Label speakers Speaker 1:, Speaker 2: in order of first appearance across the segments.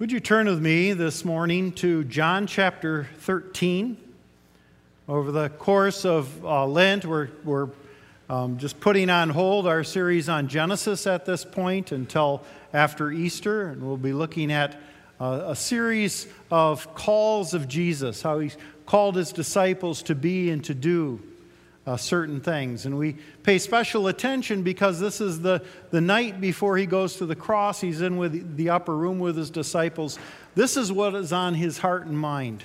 Speaker 1: Would you turn with me this morning to John chapter 13? Over the course of uh, Lent, we're, we're um, just putting on hold our series on Genesis at this point until after Easter, and we'll be looking at uh, a series of calls of Jesus, how he called his disciples to be and to do uh, certain things. And we pay special attention because this is the, the night before he goes to the cross. He's in with the upper room with his disciples. This is what is on his heart and mind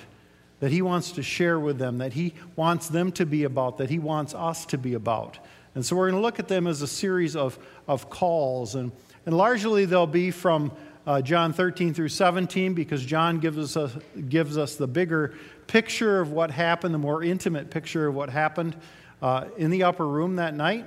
Speaker 1: that he wants to share with them, that he wants them to be about, that he wants us to be about. And so we're going to look at them as a series of, of calls. And, and largely they'll be from uh, John 13 through 17 because John gives us, a, gives us the bigger picture of what happened, the more intimate picture of what happened uh, in the upper room that night.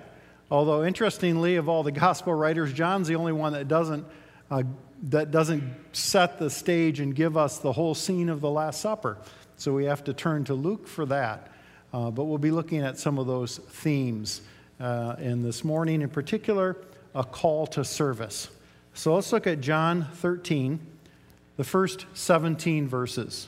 Speaker 1: Although, interestingly, of all the gospel writers, John's the only one that doesn't, uh, that doesn't set the stage and give us the whole scene of the Last Supper. So we have to turn to Luke for that. Uh, but we'll be looking at some of those themes. Uh, and this morning, in particular, a call to service. So let's look at John 13, the first 17 verses.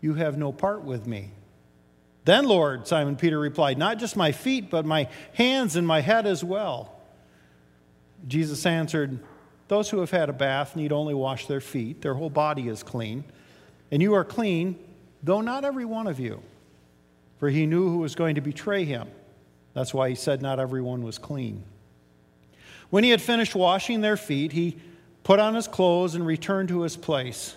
Speaker 1: you have no part with me. Then, Lord, Simon Peter replied, Not just my feet, but my hands and my head as well. Jesus answered, Those who have had a bath need only wash their feet, their whole body is clean. And you are clean, though not every one of you. For he knew who was going to betray him. That's why he said not everyone was clean. When he had finished washing their feet, he put on his clothes and returned to his place.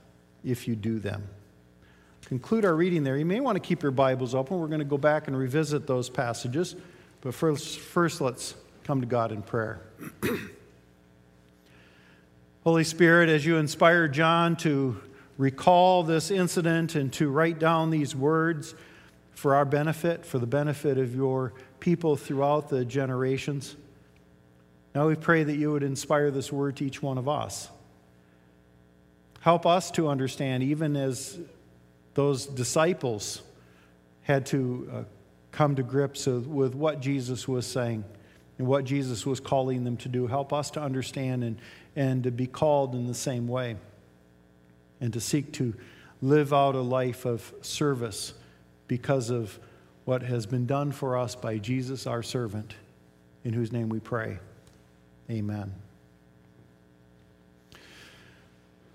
Speaker 1: if you do them. Conclude our reading there. You may want to keep your Bibles open. We're going to go back and revisit those passages. But first, first let's come to God in prayer. Holy Spirit, as you inspired John to recall this incident and to write down these words for our benefit, for the benefit of your people throughout the generations, now we pray that you would inspire this word to each one of us. Help us to understand, even as those disciples had to uh, come to grips with what Jesus was saying and what Jesus was calling them to do. Help us to understand and, and to be called in the same way and to seek to live out a life of service because of what has been done for us by Jesus, our servant, in whose name we pray. Amen.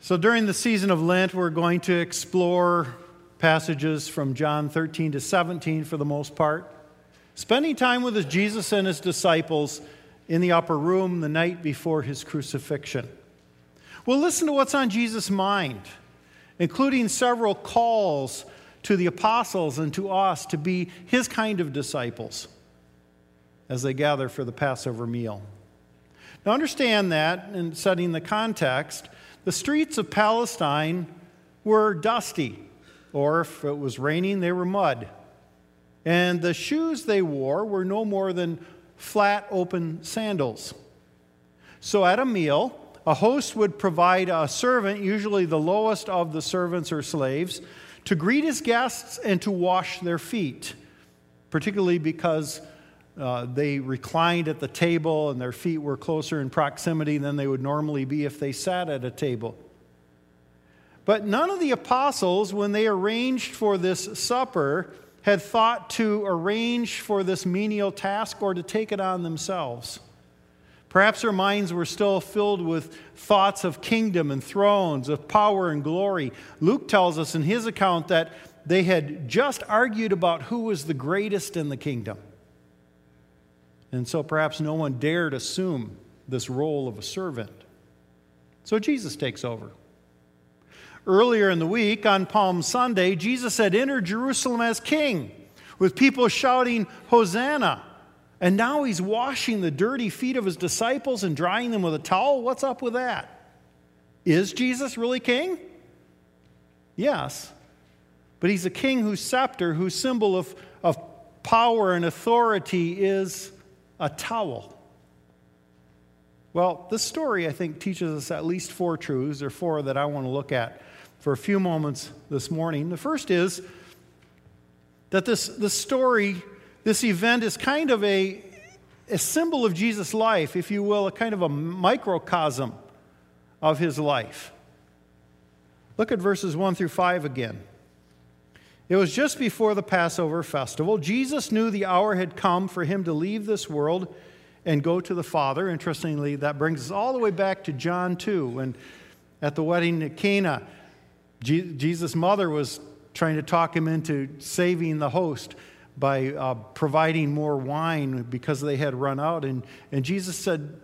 Speaker 1: So, during the season of Lent, we're going to explore passages from John 13 to 17 for the most part, spending time with Jesus and his disciples in the upper room the night before his crucifixion. We'll listen to what's on Jesus' mind, including several calls to the apostles and to us to be his kind of disciples as they gather for the Passover meal. Now, understand that in setting the context. The streets of Palestine were dusty, or if it was raining, they were mud. And the shoes they wore were no more than flat, open sandals. So at a meal, a host would provide a servant, usually the lowest of the servants or slaves, to greet his guests and to wash their feet, particularly because uh, they reclined at the table and their feet were closer in proximity than they would normally be if they sat at a table. But none of the apostles, when they arranged for this supper, had thought to arrange for this menial task or to take it on themselves. Perhaps their minds were still filled with thoughts of kingdom and thrones, of power and glory. Luke tells us in his account that they had just argued about who was the greatest in the kingdom. And so perhaps no one dared assume this role of a servant. So Jesus takes over. Earlier in the week, on Palm Sunday, Jesus had entered Jerusalem as king, with people shouting, Hosanna! And now he's washing the dirty feet of his disciples and drying them with a towel. What's up with that? Is Jesus really king? Yes. But he's a king whose scepter, whose symbol of, of power and authority is a towel. Well, this story, I think, teaches us at least four truths, or four that I want to look at for a few moments this morning. The first is that this, this story, this event, is kind of a, a symbol of Jesus' life, if you will, a kind of a microcosm of his life. Look at verses 1 through 5 again. It was just before the Passover festival. Jesus knew the hour had come for him to leave this world and go to the Father. Interestingly, that brings us all the way back to John 2 when at the wedding at Cana, Jesus' mother was trying to talk him into saving the host by uh, providing more wine because they had run out. And, and Jesus said,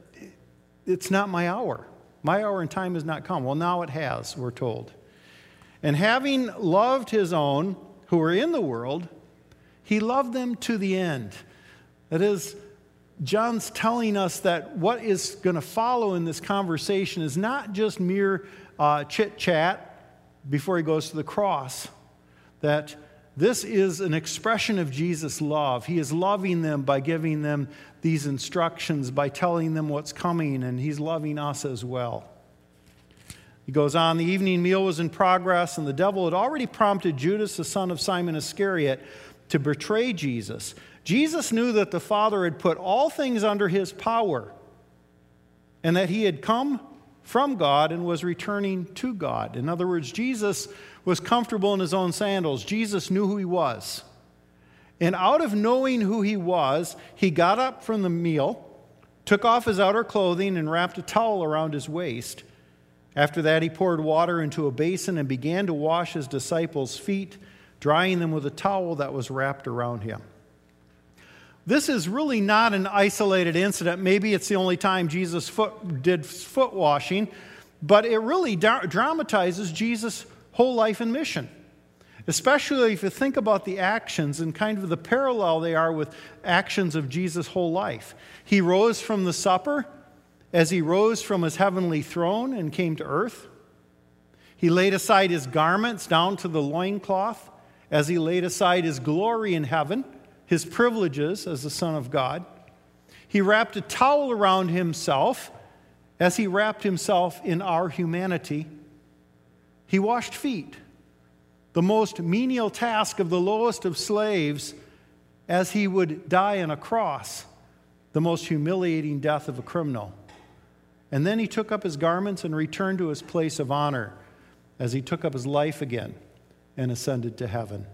Speaker 1: It's not my hour. My hour and time has not come. Well, now it has, we're told. And having loved his own who were in the world, he loved them to the end. That is, John's telling us that what is going to follow in this conversation is not just mere uh, chit chat before he goes to the cross. That this is an expression of Jesus' love. He is loving them by giving them these instructions, by telling them what's coming, and he's loving us as well. He goes on, the evening meal was in progress, and the devil had already prompted Judas, the son of Simon Iscariot, to betray Jesus. Jesus knew that the Father had put all things under his power, and that he had come from God and was returning to God. In other words, Jesus was comfortable in his own sandals. Jesus knew who he was. And out of knowing who he was, he got up from the meal, took off his outer clothing, and wrapped a towel around his waist. After that, he poured water into a basin and began to wash his disciples' feet, drying them with a towel that was wrapped around him. This is really not an isolated incident. Maybe it's the only time Jesus foot, did foot washing, but it really da- dramatizes Jesus' whole life and mission. Especially if you think about the actions and kind of the parallel they are with actions of Jesus' whole life. He rose from the supper as he rose from his heavenly throne and came to earth. He laid aside his garments down to the loincloth as he laid aside his glory in heaven his privileges as the Son of God. He wrapped a towel around himself as he wrapped himself in our humanity. He washed feet, the most menial task of the lowest of slaves, as he would die on a cross, the most humiliating death of a criminal. And then he took up his garments and returned to his place of honor as he took up his life again and ascended to heaven.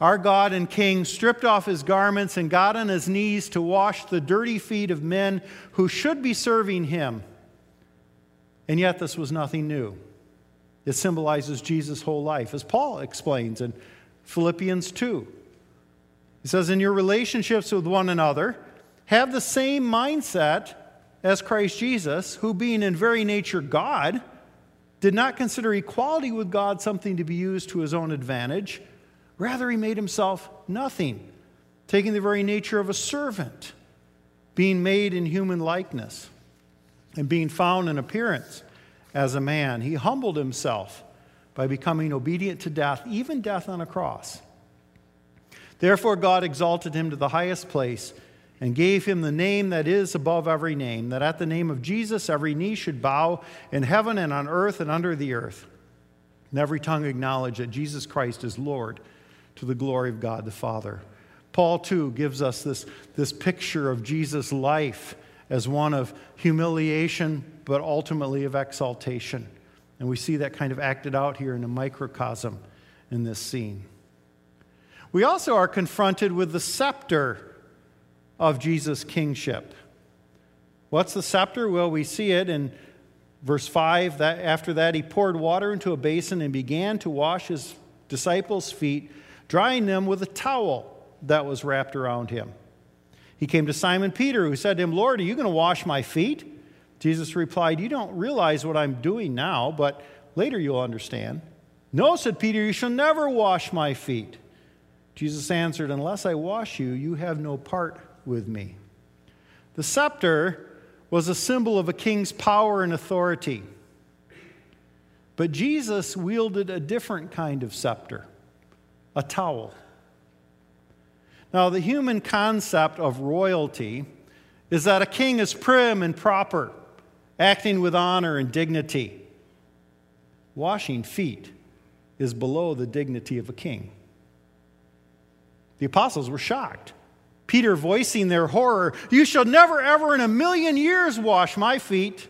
Speaker 1: Our God and King stripped off his garments and got on his knees to wash the dirty feet of men who should be serving him. And yet, this was nothing new. It symbolizes Jesus' whole life, as Paul explains in Philippians 2. He says, In your relationships with one another, have the same mindset as Christ Jesus, who, being in very nature God, did not consider equality with God something to be used to his own advantage. Rather, he made himself nothing, taking the very nature of a servant, being made in human likeness, and being found in appearance as a man. He humbled himself by becoming obedient to death, even death on a cross. Therefore, God exalted him to the highest place and gave him the name that is above every name, that at the name of Jesus every knee should bow in heaven and on earth and under the earth, and every tongue acknowledge that Jesus Christ is Lord to the glory of God the Father. Paul, too, gives us this, this picture of Jesus' life as one of humiliation, but ultimately of exaltation. And we see that kind of acted out here in a microcosm in this scene. We also are confronted with the scepter of Jesus' kingship. What's the scepter? Well, we see it in verse 5 that after that he poured water into a basin and began to wash his disciples' feet, drying them with a towel that was wrapped around him. He came to Simon Peter, who said to him, Lord, are you going to wash my feet? Jesus replied, You don't realize what I'm doing now, but later you'll understand. No, said Peter, you shall never wash my feet. Jesus answered, Unless I wash you, you have no part with me. The scepter was a symbol of a king's power and authority. But Jesus wielded a different kind of scepter, a towel. Now, the human concept of royalty is that a king is prim and proper, acting with honor and dignity. Washing feet is below the dignity of a king. The apostles were shocked. Peter voicing their horror, You shall never, ever in a million years wash my feet.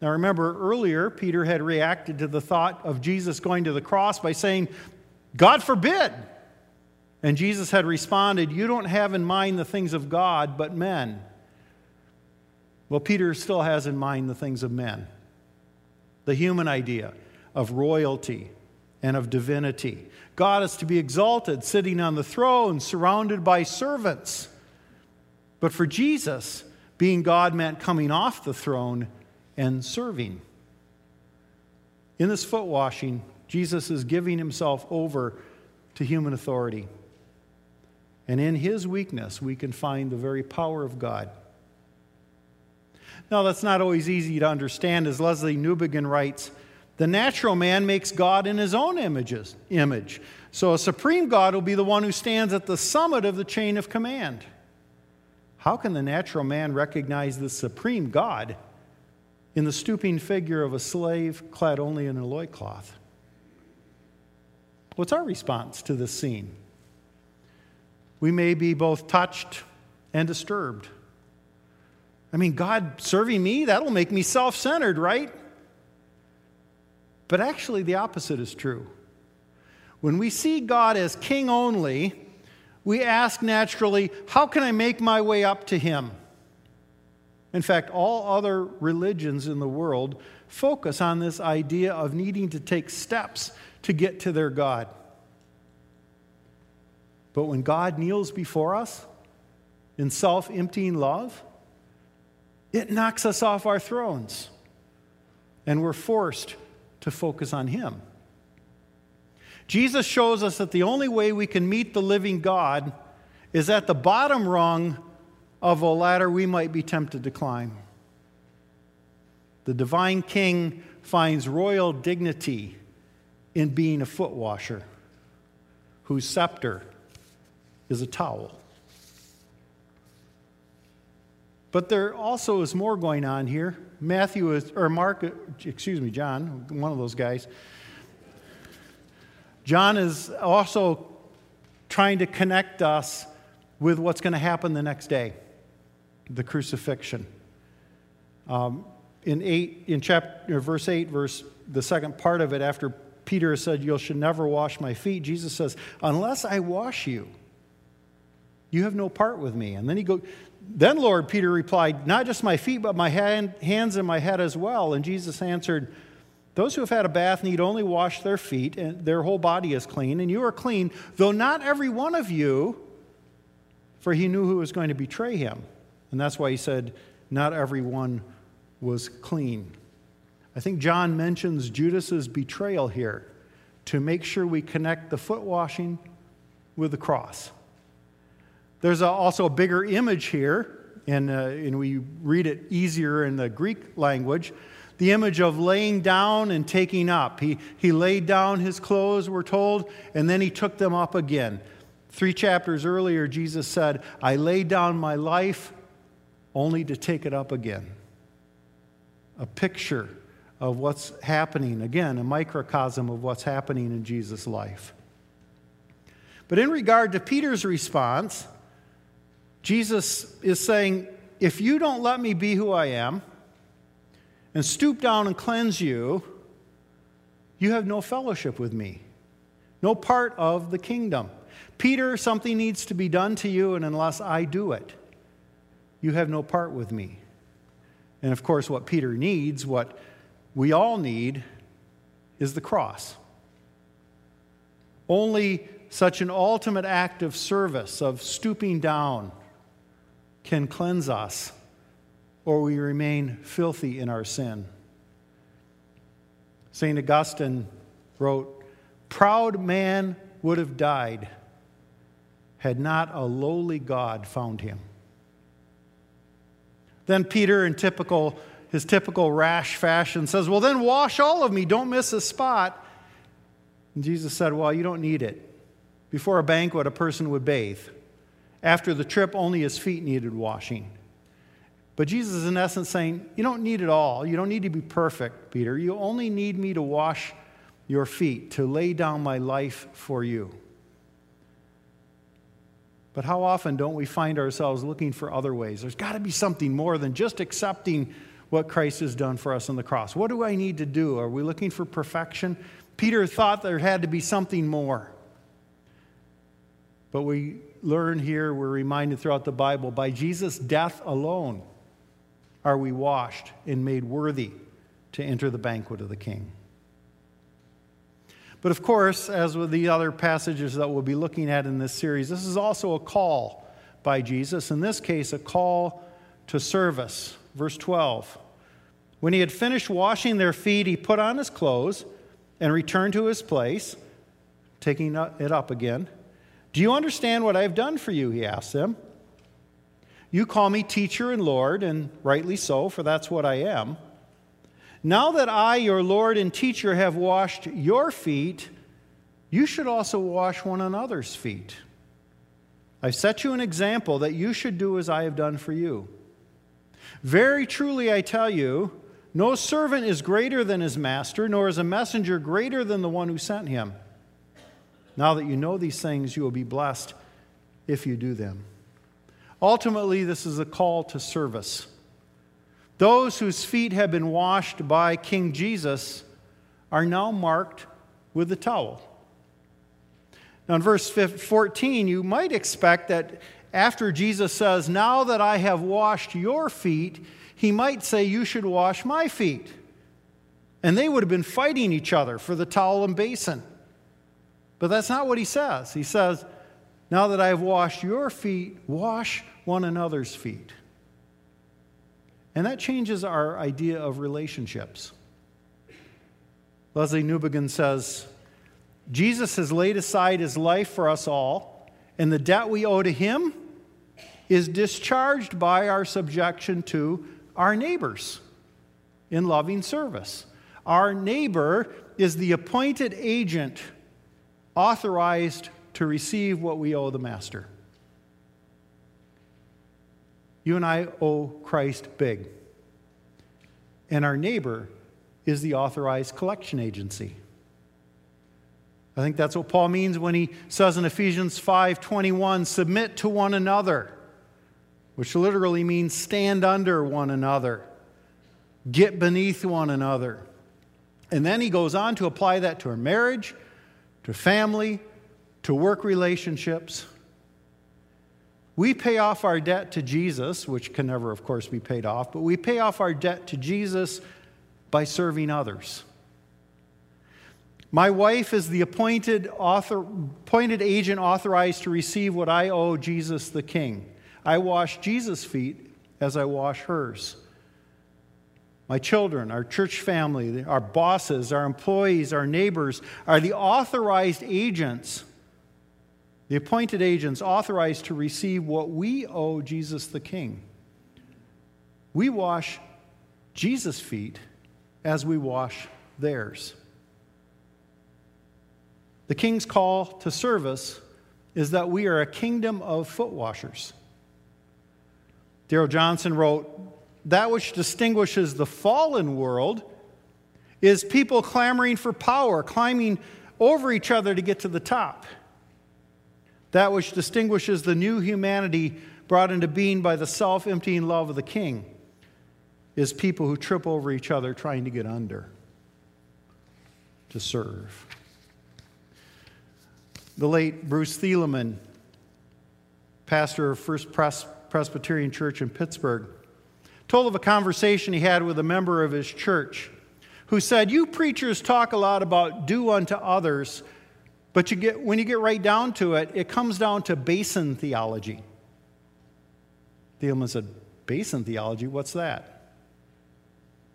Speaker 1: Now, remember earlier, Peter had reacted to the thought of Jesus going to the cross by saying, God forbid. And Jesus had responded, You don't have in mind the things of God, but men. Well, Peter still has in mind the things of men the human idea of royalty and of divinity. God is to be exalted, sitting on the throne, surrounded by servants. But for Jesus, being God meant coming off the throne and serving. In this foot washing, Jesus is giving himself over to human authority. And in his weakness, we can find the very power of God. Now, that's not always easy to understand. As Lesslie Newbigin writes, the natural man makes God in his own images, image. So a supreme God will be the one who stands at the summit of the chain of command. How can the natural man recognize the supreme God in the stooping figure of a slave clad only in a loincloth? What's our response to this scene? We may be both touched and disturbed. I mean, God serving me, that'll make me self centered, right? But actually, the opposite is true. When we see God as king only, we ask naturally, how can I make my way up to him? In fact, all other religions in the world focus on this idea of needing to take steps to get to their God. But when God kneels before us in self emptying love, it knocks us off our thrones and we're forced to focus on Him. Jesus shows us that the only way we can meet the living God is at the bottom rung of a ladder we might be tempted to climb. The divine king finds royal dignity in being a foot washer whose scepter is a towel. But there also is more going on here. Matthew is, or Mark, excuse me, John, one of those guys. John is also trying to connect us with what's going to happen the next day the crucifixion. Um, in, eight, in chapter, verse 8, verse, the second part of it, after Peter said, You should never wash my feet, Jesus says, Unless I wash you, you have no part with me. And then he goes, then Lord Peter replied, Not just my feet, but my hand, hands and my head as well. And Jesus answered, Those who have had a bath need only wash their feet, and their whole body is clean, and you are clean, though not every one of you, for he knew who was going to betray him. And that's why he said, Not everyone was clean. I think John mentions Judas's betrayal here to make sure we connect the foot washing with the cross. There's a, also a bigger image here, and, uh, and we read it easier in the Greek language. The image of laying down and taking up. He, he laid down his clothes, we're told, and then he took them up again. Three chapters earlier, Jesus said, I laid down my life only to take it up again. A picture of what's happening, again, a microcosm of what's happening in Jesus' life. But in regard to Peter's response, Jesus is saying, If you don't let me be who I am and stoop down and cleanse you, you have no fellowship with me, no part of the kingdom. Peter, something needs to be done to you, and unless I do it, you have no part with me. And of course, what Peter needs, what we all need, is the cross. Only such an ultimate act of service, of stooping down, can cleanse us, or we remain filthy in our sin. St. Augustine wrote, Proud man would have died had not a lowly God found him. Then Peter, in typical, his typical rash fashion, says, Well, then wash all of me, don't miss a spot. And Jesus said, Well, you don't need it. Before a banquet, a person would bathe. After the trip, only his feet needed washing. But Jesus is, in essence, saying, You don't need it all. You don't need to be perfect, Peter. You only need me to wash your feet, to lay down my life for you. But how often don't we find ourselves looking for other ways? There's got to be something more than just accepting what Christ has done for us on the cross. What do I need to do? Are we looking for perfection? Peter thought there had to be something more. But we learn here, we're reminded throughout the Bible, by Jesus' death alone are we washed and made worthy to enter the banquet of the King. But of course, as with the other passages that we'll be looking at in this series, this is also a call by Jesus. In this case, a call to service. Verse 12. When he had finished washing their feet, he put on his clothes and returned to his place, taking it up again. Do you understand what I have done for you? He asked them. You call me teacher and Lord, and rightly so, for that's what I am. Now that I, your Lord and teacher, have washed your feet, you should also wash one another's feet. I've set you an example that you should do as I have done for you. Very truly, I tell you, no servant is greater than his master, nor is a messenger greater than the one who sent him. Now that you know these things, you will be blessed if you do them. Ultimately, this is a call to service. Those whose feet have been washed by King Jesus are now marked with the towel. Now, in verse 14, you might expect that after Jesus says, Now that I have washed your feet, he might say, You should wash my feet. And they would have been fighting each other for the towel and basin. But that's not what he says. He says, Now that I have washed your feet, wash one another's feet. And that changes our idea of relationships. Lesslie Newbigin says Jesus has laid aside his life for us all, and the debt we owe to him is discharged by our subjection to our neighbors in loving service. Our neighbor is the appointed agent authorized to receive what we owe the master. You and I owe Christ big. And our neighbor is the authorized collection agency. I think that's what Paul means when he says in Ephesians 5:21, submit to one another, which literally means stand under one another, get beneath one another. And then he goes on to apply that to our marriage, to family, to work relationships, we pay off our debt to Jesus, which can never, of course, be paid off, but we pay off our debt to Jesus by serving others. My wife is the appointed, author, appointed agent authorized to receive what I owe Jesus the King. I wash Jesus' feet as I wash hers. My children, our church family, our bosses, our employees, our neighbors are the authorized agents the appointed agents authorized to receive what we owe Jesus the King. We wash Jesus' feet as we wash theirs. The king's call to service is that we are a kingdom of foot washers. Darrell Johnson wrote, That which distinguishes the fallen world is people clamoring for power, climbing over each other to get to the top. That which distinguishes the new humanity brought into being by the self emptying love of the king is people who trip over each other trying to get under, to serve. The late Bruce Thielemann, pastor of First Pres- Presbyterian Church in Pittsburgh, told of a conversation he had with a member of his church who said, You preachers talk a lot about do unto others, but you get, when you get right down to it, it comes down to basin theology. Thielemann said, Basin theology? What's that?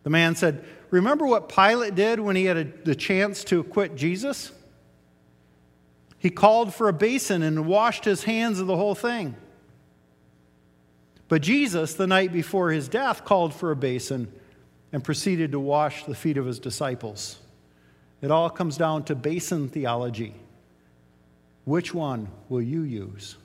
Speaker 1: The man said, Remember what Pilate did when he had a, the chance to acquit Jesus? He called for a basin and washed his hands of the whole thing. But Jesus, the night before his death, called for a basin and proceeded to wash the feet of his disciples. It all comes down to basin theology. Which one will you use?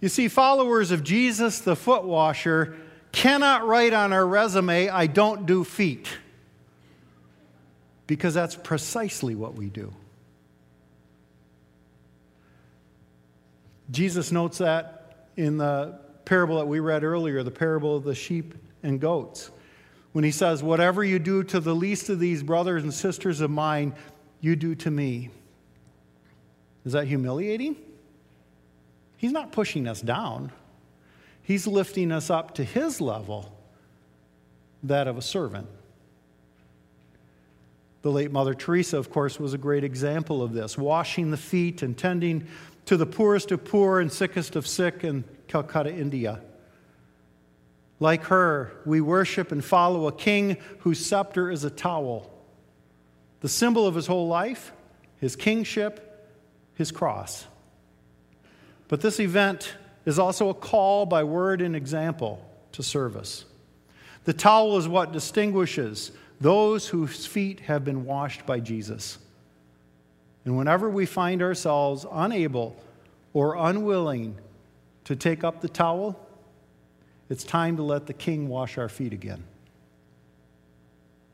Speaker 1: You see, followers of Jesus, the foot washer, cannot write on our resume, I don't do feet. Because that's precisely what we do. Jesus notes that in the parable that we read earlier, the parable of the sheep and goats, when he says, Whatever you do to the least of these brothers and sisters of mine, you do to me. Is that humiliating? He's not pushing us down, he's lifting us up to his level, that of a servant. The late Mother Teresa, of course, was a great example of this, washing the feet and tending to the poorest of poor and sickest of sick in Calcutta, India. Like her, we worship and follow a king whose scepter is a towel, the symbol of his whole life, his kingship, his cross. But this event is also a call by word and example to service. The towel is what distinguishes those whose feet have been washed by Jesus. And whenever we find ourselves unable or unwilling to take up the towel, it's time to let the King wash our feet again.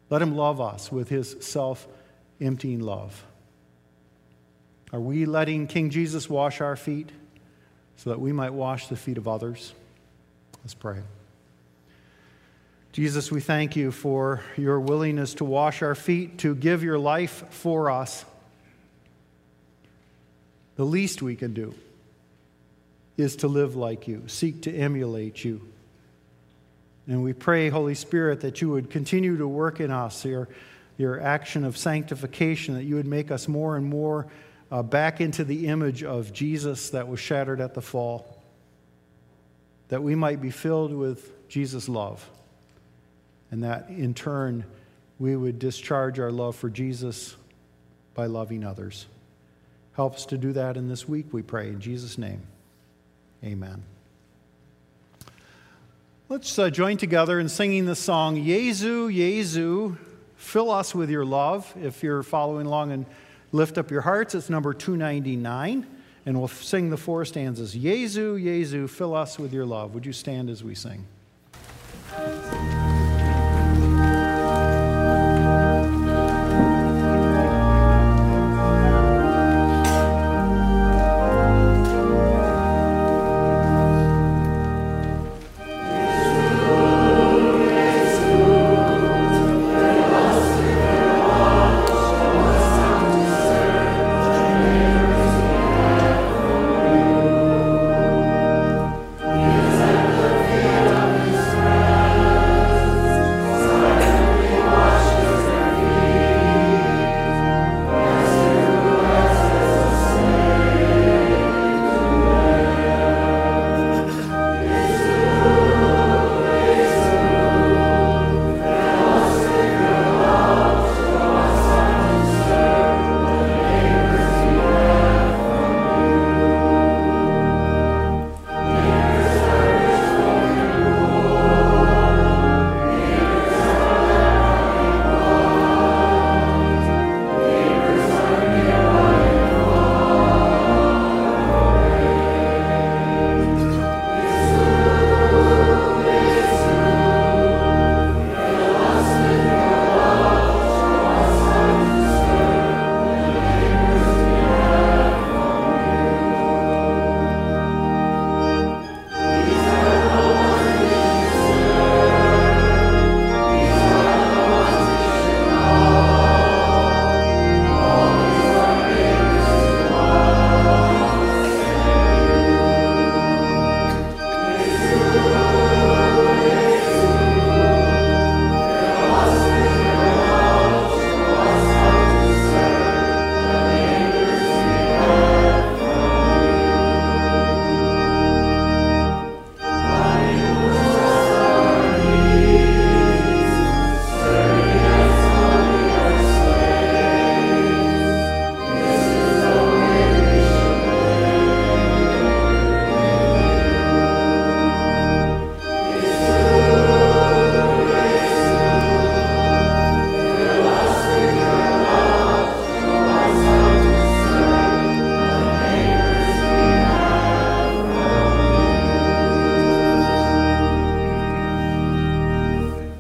Speaker 1: Let him love us with his self emptying love. Are we letting King Jesus wash our feet so that we might wash the feet of others? Let's pray. Jesus, we thank you for your willingness to wash our feet, to give your life for us. The least we can do is to live like you, seek to emulate you. And we pray, Holy Spirit, that you would continue to work in us, your, your action of sanctification, that you would make us more and more uh, back into the image of Jesus that was shattered at the fall, that we might be filled with Jesus' love, and that in turn we would discharge our love for Jesus by loving others. Help us to do that in this week, we pray. In Jesus' name, amen. Let's uh, join together in singing the song, Jesu, Jesu, fill us with your love. If you're following along and lift up your hearts, it's number 299. And we'll sing the four stanzas Jesu, Jesu, fill us with your love. Would you stand as we sing?